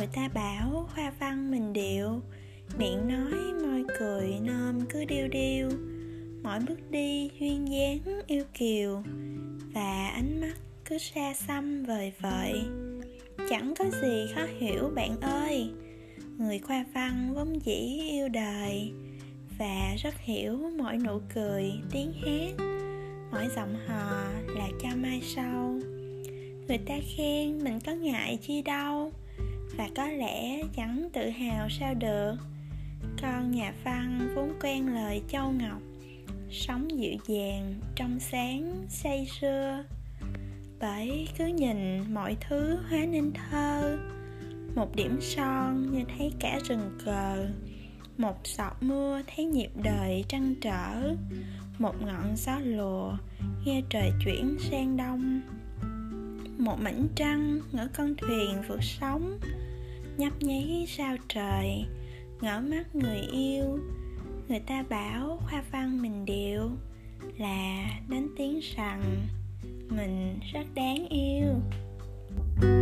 người ta bảo hoa văn mình điều miệng nói môi cười nôm cứ điêu điêu. Mỗi bước đi duyên dáng yêu kiều và ánh mắt cứ xa xăm vời vợi. Chẳng có gì khó hiểu bạn ơi, người khoa văn vốn dĩ yêu đời và rất hiểu mỗi nụ cười, tiếng hát, mỗi giọng hò là cho mai sau. Người ta khen mình có ngại chi đâu và có lẽ chẳng tự hào sao được. Con nhà văn vốn quen lời châu ngọc, sống dịu dàng, trong sáng, say sưa. Bởi cứ nhìn mọi thứ hóa nên thơ. Một điểm son như thấy cả rừng cờ. Một giọt mưa thấy nhịp đời trăn trở. Một ngọn gió lùa, nghe trời chuyển sang đông một mảnh trăng ngỡ con thuyền vượt sóng, nhấp nháy sao trời, ngỡ mắt người yêu. Người ta bảo khoa văn mình điệu là đánh tiếng rằng mình rất đáng yêu. thank you